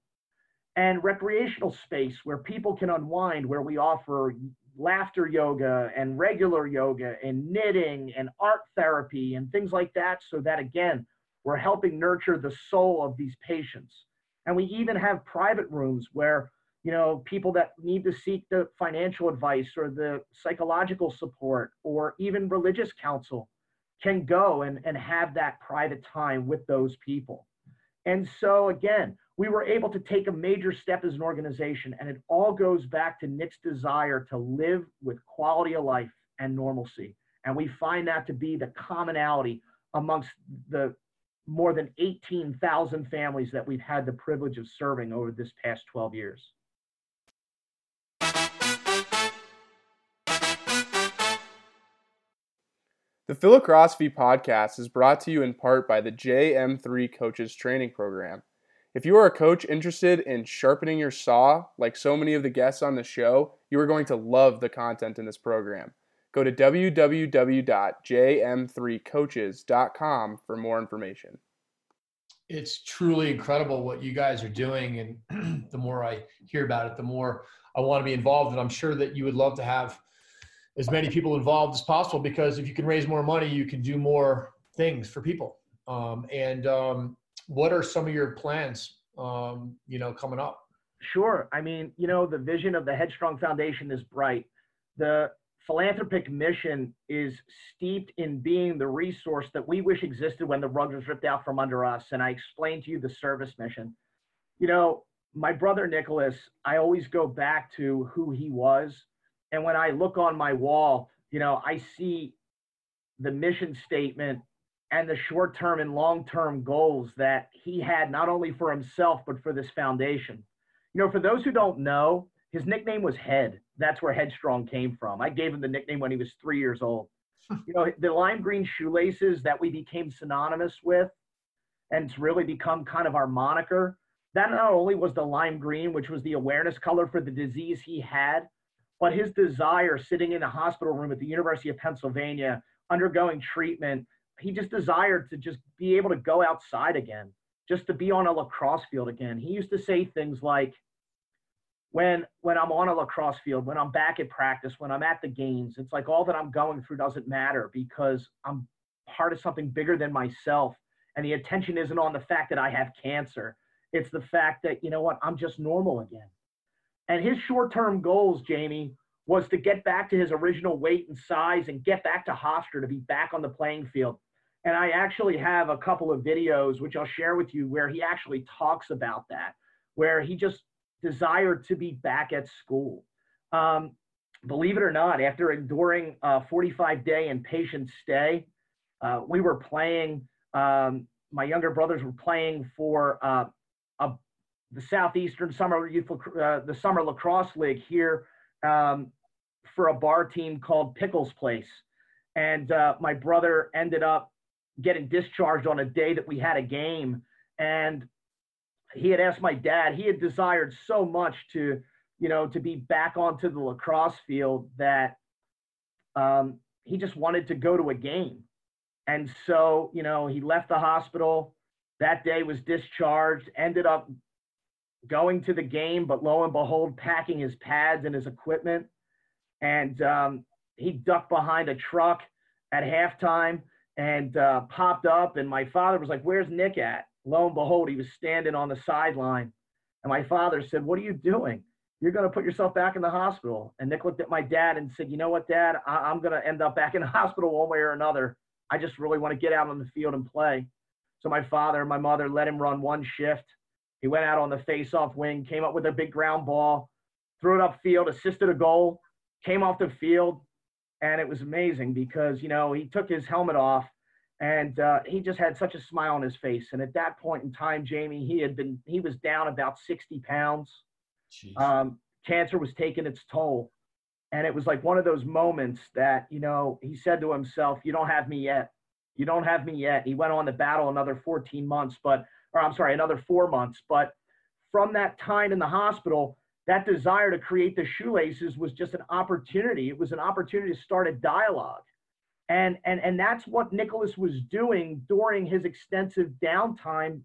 and recreational space where people can unwind, where we offer laughter yoga and regular yoga and knitting and art therapy and things like that. So that again, we're helping nurture the soul of these patients. And we even have private rooms where you know people that need to seek the financial advice or the psychological support or even religious counsel can go and, and have that private time with those people. And so again, we were able to take a major step as an organization. And it all goes back to Nick's desire to live with quality of life and normalcy. And we find that to be the commonality amongst the more than 18,000 families that we've had the privilege of serving over this past 12 years. The Philocrosophy podcast is brought to you in part by the JM3 Coaches Training Program. If you are a coach interested in sharpening your saw, like so many of the guests on the show, you are going to love the content in this program. Go to www.jm3coaches.com for more information. It's truly incredible what you guys are doing. And the more I hear about it, the more I want to be involved. And I'm sure that you would love to have as many people involved as possible because if you can raise more money, you can do more things for people. Um, and um, what are some of your plans, um, you know, coming up? Sure. I mean, you know, the vision of the Headstrong Foundation is bright. The philanthropic mission is steeped in being the resource that we wish existed when the rug was ripped out from under us. And I explained to you the service mission. You know, my brother Nicholas, I always go back to who he was. And when I look on my wall, you know, I see the mission statement and the short term and long term goals that he had not only for himself but for this foundation. You know, for those who don't know, his nickname was Head. That's where Headstrong came from. I gave him the nickname when he was three years old. Hmm. you know, the lime green shoelaces that we became synonymous with, and it's really become kind of our moniker. That not only was the lime green, which was the awareness color for the disease he had, but his desire sitting in a hospital room at the University of Pennsylvania undergoing treatment, he just desired to just be able to go outside again, just to be on a lacrosse field again. He used to say things like, when when I'm on a lacrosse field, when I'm back at practice, when I'm at the games, it's like all that I'm going through doesn't matter because I'm part of something bigger than myself. And the attention isn't on the fact that I have cancer. It's the fact that, you know what, I'm just normal again. And his short term goals, Jamie, was to get back to his original weight and size and get back to Hofstra to be back on the playing field. And I actually have a couple of videos, which I'll share with you, where he actually talks about that, where he just desired to be back at school. Um, believe it or not, after enduring a 45 day inpatient stay, uh, we were playing, um, my younger brothers were playing for uh, the Southeastern Summer Youth, uh, the Summer Lacrosse League here um, for a bar team called Pickles Place. And uh, my brother ended up getting discharged on a day that we had a game. And he had asked my dad, he had desired so much to, you know, to be back onto the lacrosse field that um, he just wanted to go to a game. And so, you know, he left the hospital that day, was discharged, ended up going to the game, but lo and behold, packing his pads and his equipment. And um, he ducked behind a truck at halftime and uh, popped up. And my father was like, Where's Nick at? Lo and behold, he was standing on the sideline. And my father said, What are you doing? You're going to put yourself back in the hospital. And Nick looked at my dad and said, You know what, dad? I- I'm going to end up back in the hospital one way or another. I just really want to get out on the field and play. So my father and my mother let him run one shift. He went out on the face-off wing, came up with a big ground ball, threw it upfield, assisted a goal, came off the field, and it was amazing because you know he took his helmet off and uh, he just had such a smile on his face. And at that point in time, Jamie, he had been he was down about 60 pounds. Um, cancer was taking its toll, and it was like one of those moments that you know he said to himself, "You don't have me yet. You don't have me yet." He went on to battle another 14 months, but or I'm sorry, another four months. But from that time in the hospital, that desire to create the shoelaces was just an opportunity. It was an opportunity to start a dialogue and and and that's what Nicholas was doing during his extensive downtime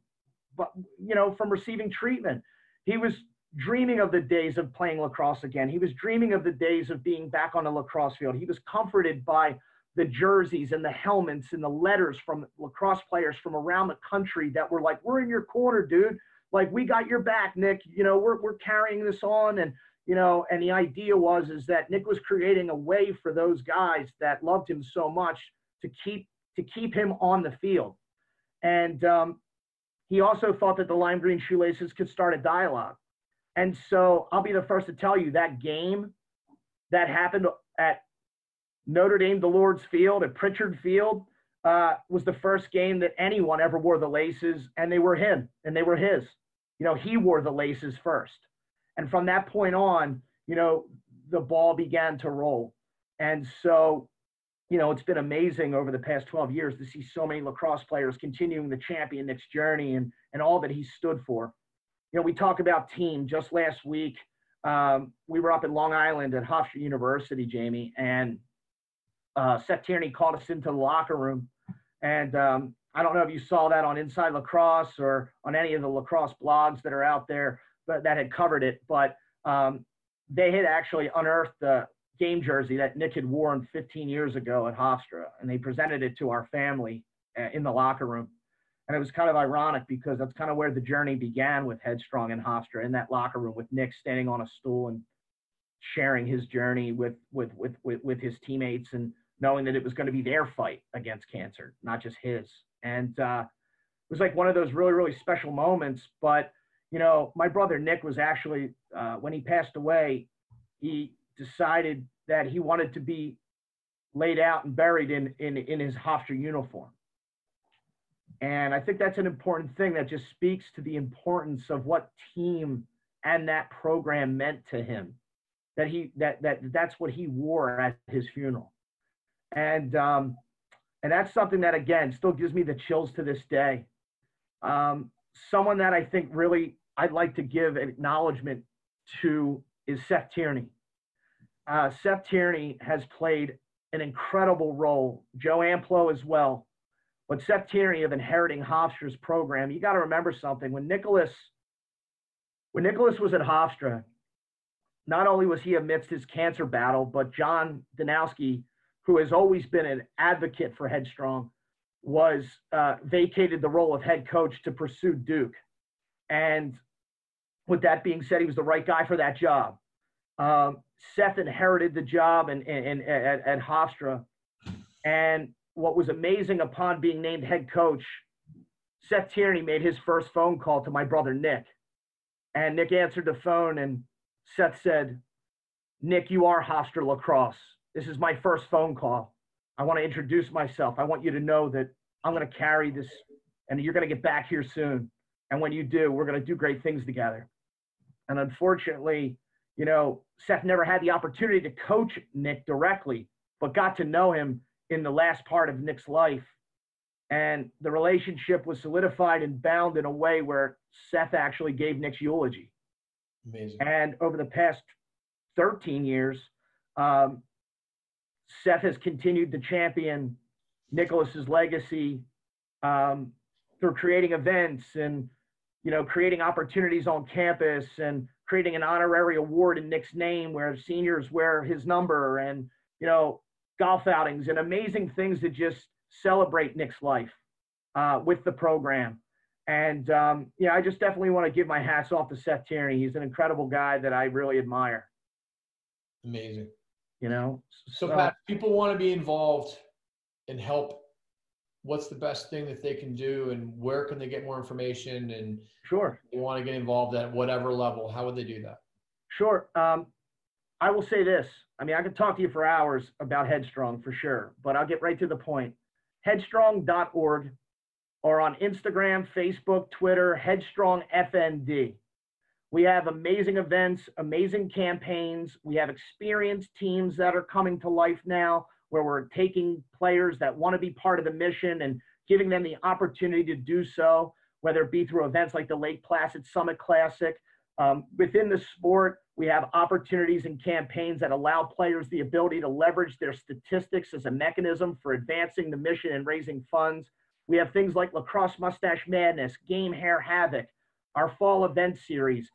but you know from receiving treatment he was dreaming of the days of playing lacrosse again he was dreaming of the days of being back on a lacrosse field he was comforted by the jerseys and the helmets and the letters from lacrosse players from around the country that were like we're in your corner dude like we got your back nick you know we're, we're carrying this on and you know, and the idea was is that Nick was creating a way for those guys that loved him so much to keep to keep him on the field. And um, he also thought that the lime green shoelaces could start a dialogue. And so I'll be the first to tell you that game that happened at Notre Dame, the Lord's Field, at Pritchard Field, uh, was the first game that anyone ever wore the laces, and they were him, and they were his. You know, he wore the laces first. And from that point on, you know, the ball began to roll. And so, you know, it's been amazing over the past 12 years to see so many lacrosse players continuing the champion Nick's journey and, and all that he stood for. You know, we talk about team just last week. Um, we were up in Long Island at Hofstra University, Jamie, and uh, Seth Tierney called us into the locker room. And um, I don't know if you saw that on Inside Lacrosse or on any of the lacrosse blogs that are out there, but that had covered it. But um, they had actually unearthed the game jersey that Nick had worn 15 years ago at Hofstra, and they presented it to our family uh, in the locker room. And it was kind of ironic because that's kind of where the journey began with Headstrong and Hofstra in that locker room with Nick standing on a stool and sharing his journey with with with with, with his teammates and knowing that it was going to be their fight against cancer, not just his. And uh, it was like one of those really really special moments. But you know, my brother Nick was actually, uh, when he passed away, he decided that he wanted to be laid out and buried in, in, in his Hofstra uniform. And I think that's an important thing that just speaks to the importance of what team and that program meant to him. That he that that that's what he wore at his funeral. And um, and that's something that again still gives me the chills to this day Um, someone that I think really I'd like to give an acknowledgement to is Seth Tierney. Uh, Seth Tierney has played an incredible role, Joe Amplo as well. But Seth Tierney of inheriting Hofstra's program, you got to remember something. When Nicholas, when Nicholas was at Hofstra, not only was he amidst his cancer battle, but John Danowski, who has always been an advocate for Headstrong, was uh, vacated the role of head coach to pursue Duke. And with that being said, he was the right guy for that job. Um, Seth inherited the job and, and, at, at Hofstra. And what was amazing upon being named head coach, Seth Tierney made his first phone call to my brother Nick. And Nick answered the phone and Seth said, Nick, you are Hofstra lacrosse. This is my first phone call. I want to introduce myself. I want you to know that I'm going to carry this and you're going to get back here soon. And when you do, we're going to do great things together. And unfortunately, you know, Seth never had the opportunity to coach Nick directly, but got to know him in the last part of Nick's life. And the relationship was solidified and bound in a way where Seth actually gave Nick's eulogy. Amazing. And over the past 13 years, um, Seth has continued to champion Nicholas's legacy um, through creating events and you know creating opportunities on campus and creating an honorary award in Nick's name where seniors wear his number and you know golf outings and amazing things that just celebrate Nick's life uh, with the program. And um, yeah, I just definitely want to give my hats off to Seth Tierney. He's an incredible guy that I really admire. Amazing. You know. So, Pat, people want to be involved and help. What's the best thing that they can do, and where can they get more information? And sure, they want to get involved at whatever level. How would they do that? Sure. Um, I will say this. I mean, I could talk to you for hours about Headstrong for sure, but I'll get right to the point. Headstrong.org or on Instagram, Facebook, Twitter, Headstrong FND. We have amazing events, amazing campaigns. We have experienced teams that are coming to life now where we're taking players that want to be part of the mission and giving them the opportunity to do so, whether it be through events like the Lake Placid Summit Classic. Um, within the sport, we have opportunities and campaigns that allow players the ability to leverage their statistics as a mechanism for advancing the mission and raising funds. We have things like Lacrosse Mustache Madness, Game Hair Havoc, our fall event series.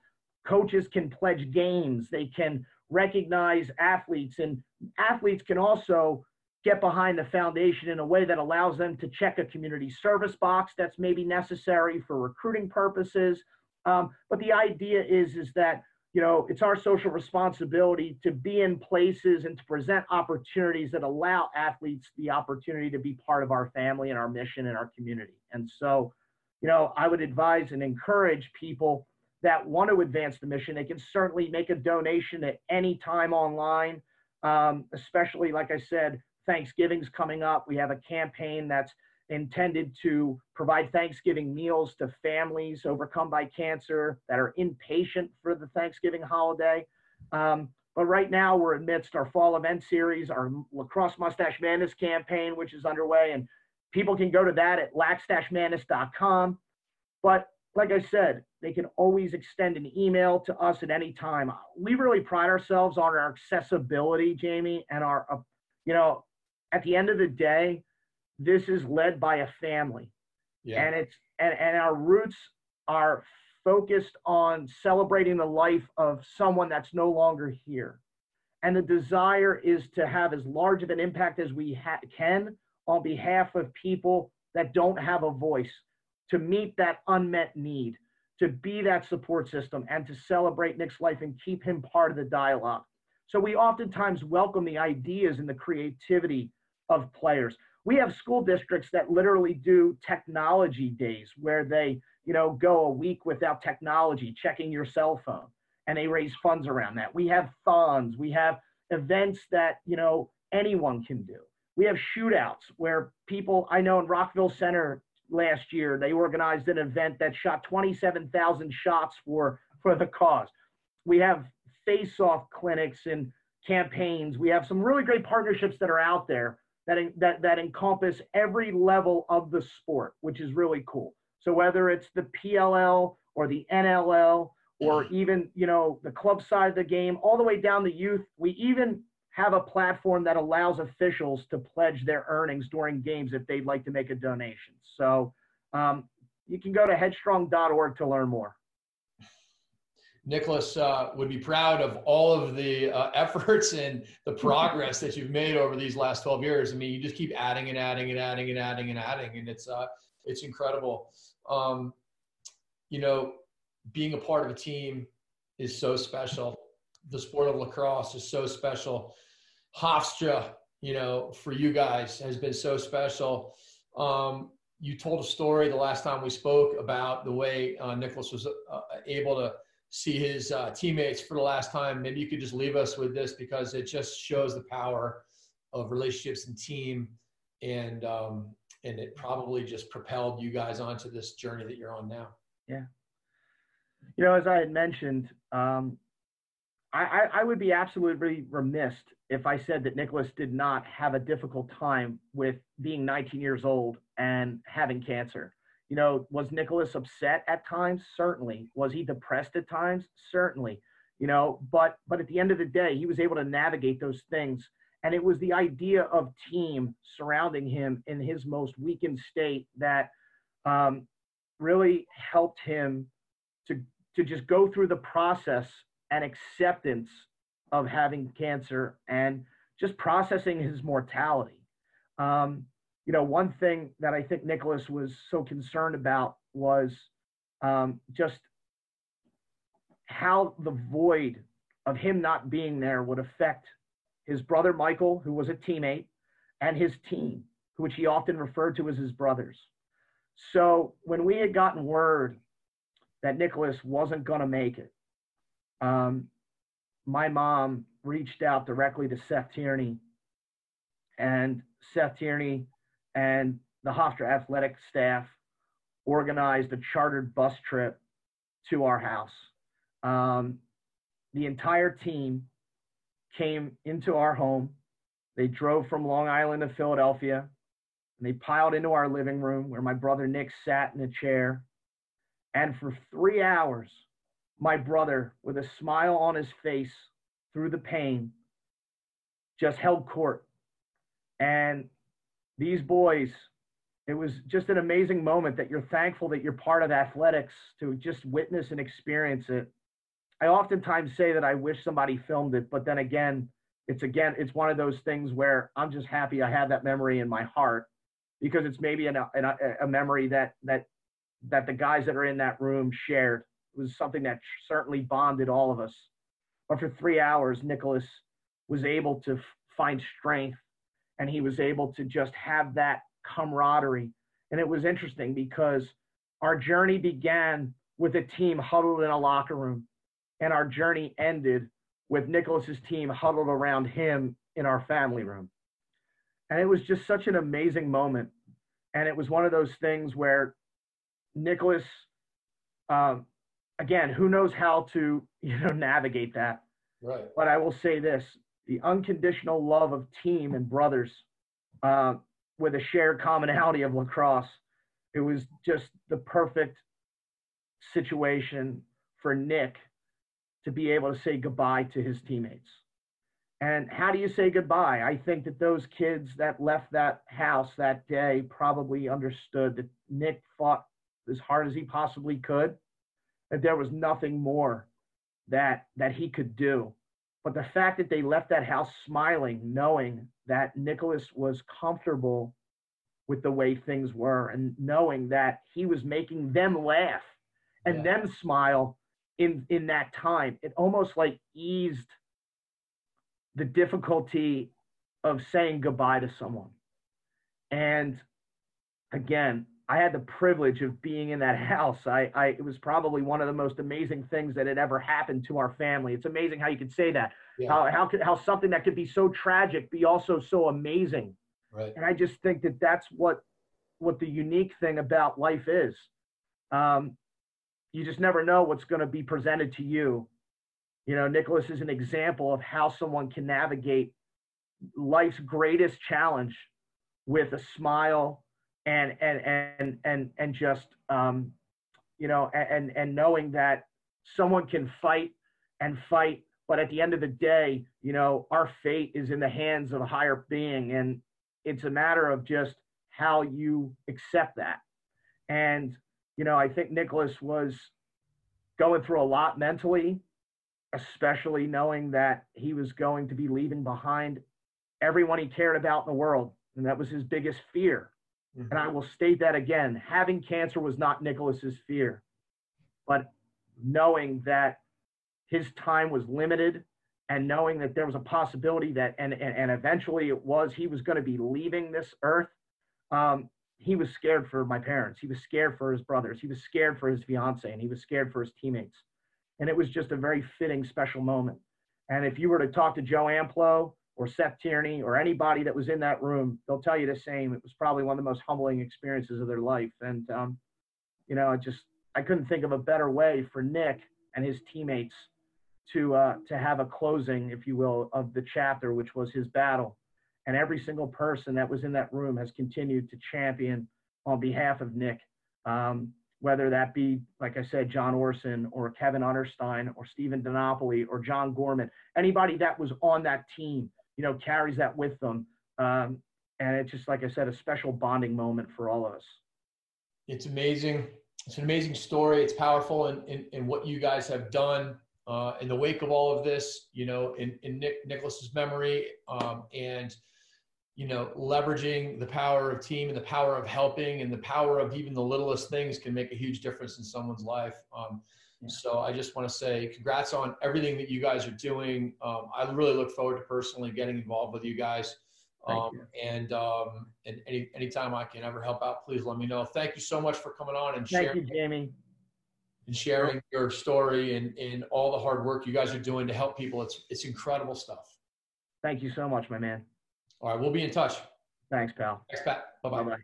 Coaches can pledge games, they can recognize athletes, and athletes can also get behind the foundation in a way that allows them to check a community service box that's maybe necessary for recruiting purposes. Um, but the idea is, is that you know, it's our social responsibility to be in places and to present opportunities that allow athletes the opportunity to be part of our family and our mission and our community. And so, you know, I would advise and encourage people that want to advance the mission. They can certainly make a donation at any time online, um, especially, like I said, Thanksgiving's coming up. We have a campaign that's intended to provide Thanksgiving meals to families overcome by cancer that are inpatient for the Thanksgiving holiday. Um, but right now, we're amidst our fall event series, our Lacrosse Mustache Madness campaign, which is underway, and people can go to that at laxstachemadness.com. But like I said, they can always extend an email to us at any time. We really pride ourselves on our accessibility, Jamie, and our, uh, you know, at the end of the day, this is led by a family. Yeah. And it's and, and our roots are focused on celebrating the life of someone that's no longer here. And the desire is to have as large of an impact as we ha- can on behalf of people that don't have a voice, to meet that unmet need, to be that support system, and to celebrate Nick's life and keep him part of the dialogue. So we oftentimes welcome the ideas and the creativity of players. We have school districts that literally do technology days where they you know go a week without technology checking your cell phone and they raise funds around that. We have thons, we have events that you know anyone can do. We have shootouts where people i know in rockville center last year they organized an event that shot 27000 shots for for the cause. We have face off clinics and campaigns. We have some really great partnerships that are out there that, that, that encompass every level of the sport, which is really cool. So whether it's the PLL or the NLL or even you know the club side of the game, all the way down to youth, we even have a platform that allows officials to pledge their earnings during games if they'd like to make a donation. So um, you can go to headstrong.org to learn more. Nicholas uh, would be proud of all of the uh, efforts and the progress that you've made over these last 12 years. I mean, you just keep adding and adding and adding and adding and adding, and it's uh, it's incredible. Um, you know, being a part of a team is so special. The sport of lacrosse is so special. Hofstra, you know, for you guys has been so special. Um, you told a story the last time we spoke about the way uh, Nicholas was uh, able to see his uh, teammates for the last time. Maybe you could just leave us with this because it just shows the power of relationships and team, and um, and it probably just propelled you guys onto this journey that you're on now. Yeah. You know, as I had mentioned, um, I, I, would be absolutely remiss if I said that Nicholas did not have a difficult time with being 19 years old and having cancer. You know, was Nicholas upset at times? Certainly. Was he depressed at times? Certainly. You know, but but at the end of the day, he was able to navigate those things. And it was the idea of team surrounding him in his most weakened state that um, really helped him to to just go through the process and acceptance of having cancer and just processing his mortality. Um, you know, one thing that I think Nicholas was so concerned about was um, just how the void of him not being there would affect his brother Michael, who was a teammate, and his team, which he often referred to as his brothers. So when we had gotten word that Nicholas wasn't going to make it, um, my mom reached out directly to Seth Tierney, and Seth Tierney and the Hofstra athletic staff organized a chartered bus trip to our house. Um, the entire team came into our home. They drove from Long Island to Philadelphia. And they piled into our living room where my brother Nick sat in a chair. And for three hours, my brother, with a smile on his face through the pain, just held court. And these boys, it was just an amazing moment that you're thankful that you're part of athletics to just witness and experience it. I oftentimes say that I wish somebody filmed it, but then again, it's again, it's one of those things where I'm just happy I have that memory in my heart because it's maybe an, an, a memory that that that the guys that are in that room shared was something that certainly bonded all of us. But for three hours, Nicholas was able to find strength and he was able to just have that camaraderie. And it was interesting because our journey began with a team huddled in a locker room, and our journey ended with Nicholas's team huddled around him in our family room. And it was just such an amazing moment. And it was one of those things where Nicholas um, again, who knows how to you know navigate that? Right. But I will say this: the unconditional love of team and brothers, uh, with a shared commonality of lacrosse. It was just the perfect situation for Nick to be able to say goodbye to his teammates. And how do you say goodbye? I think that those kids that left that house that day probably understood that Nick fought as hard as he possibly could that there was nothing more that that he could do. But the fact that they left that house smiling, knowing that Nicholas was comfortable with the way things were and knowing that he was making them laugh and yeah. them smile in in that time, it almost like eased the difficulty of saying goodbye to someone. And again, I had the privilege of being in that house. I, I, it was probably one of the most amazing things that had ever happened to our family. It's amazing how you could say that. Yeah. How, how could, how something that could be so tragic be also so amazing. Right. And I just think that that's what, what the unique thing about life is. Um, you just never know what's going to be presented to you. You know, Nicholas is an example of how someone can navigate life's greatest challenge with a smile and and and and and just um, you know, and and knowing that someone can fight and fight, but at the end of the day, you know, our fate is in the hands of a higher being, and it's a matter of just how you accept that. And you know, I think Nicholas was going through a lot mentally, especially knowing that he was going to be leaving behind everyone he cared about in the world. And that was his biggest fear. Mm-hmm. And I will state that again having cancer was not Nicholas's fear, but knowing that his time was limited and knowing that there was a possibility that, and, and, and eventually it was, he was going to be leaving this earth. Um, he was scared for my parents. He was scared for his brothers. He was scared for his fiance, and he was scared for his teammates. And it was just a very fitting, special moment. And if you were to talk to Joe Amplo or Seth Tierney or anybody that was in that room, they'll tell you the same. It was probably one of the most humbling experiences of their life. And, um, you know, I just, I couldn't think of a better way for Nick and his teammates to, uh, to have a closing, if you will, of the chapter, which was his battle and every single person that was in that room has continued to champion on behalf of Nick, um, whether that be, like I said, John Orson or Kevin Unterstein or Stephen DiNapoli or John Gorman. Anybody that was on that team, you know, carries that with them. Um, and it's just, like I said, a special bonding moment for all of us. It's amazing. It's an amazing story. It's powerful in, in, in what you guys have done uh, in the wake of all of this, you know, in, in Nick Nicholas's memory. Um, and you know, leveraging the power of team and the power of helping and the power of even the littlest things can make a huge difference in someone's life. Um, so I just want to say congrats on everything that you guys are doing. Um, I really look forward to personally getting involved with you guys. Um, you. And um, and any anytime I can ever help out, please let me know. Thank you so much for coming on and Thank sharing. You, Jamie. And sharing your story and, and all the hard work you guys are doing to help people. It's it's incredible stuff. Thank you so much, my man. All right, we'll be in touch. Thanks, pal. Thanks, Pat. Bye bye.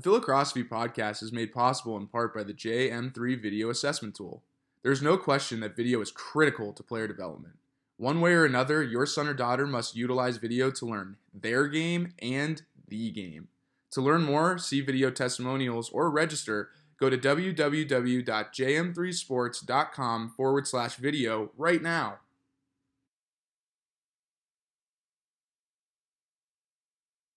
The Philocrosophy podcast is made possible in part by the JM3 video assessment tool. There's no question that video is critical to player development. One way or another, your son or daughter must utilize video to learn their game and the game. To learn more, see video testimonials, or register, Go to www.jm3sports.com forward slash video right now.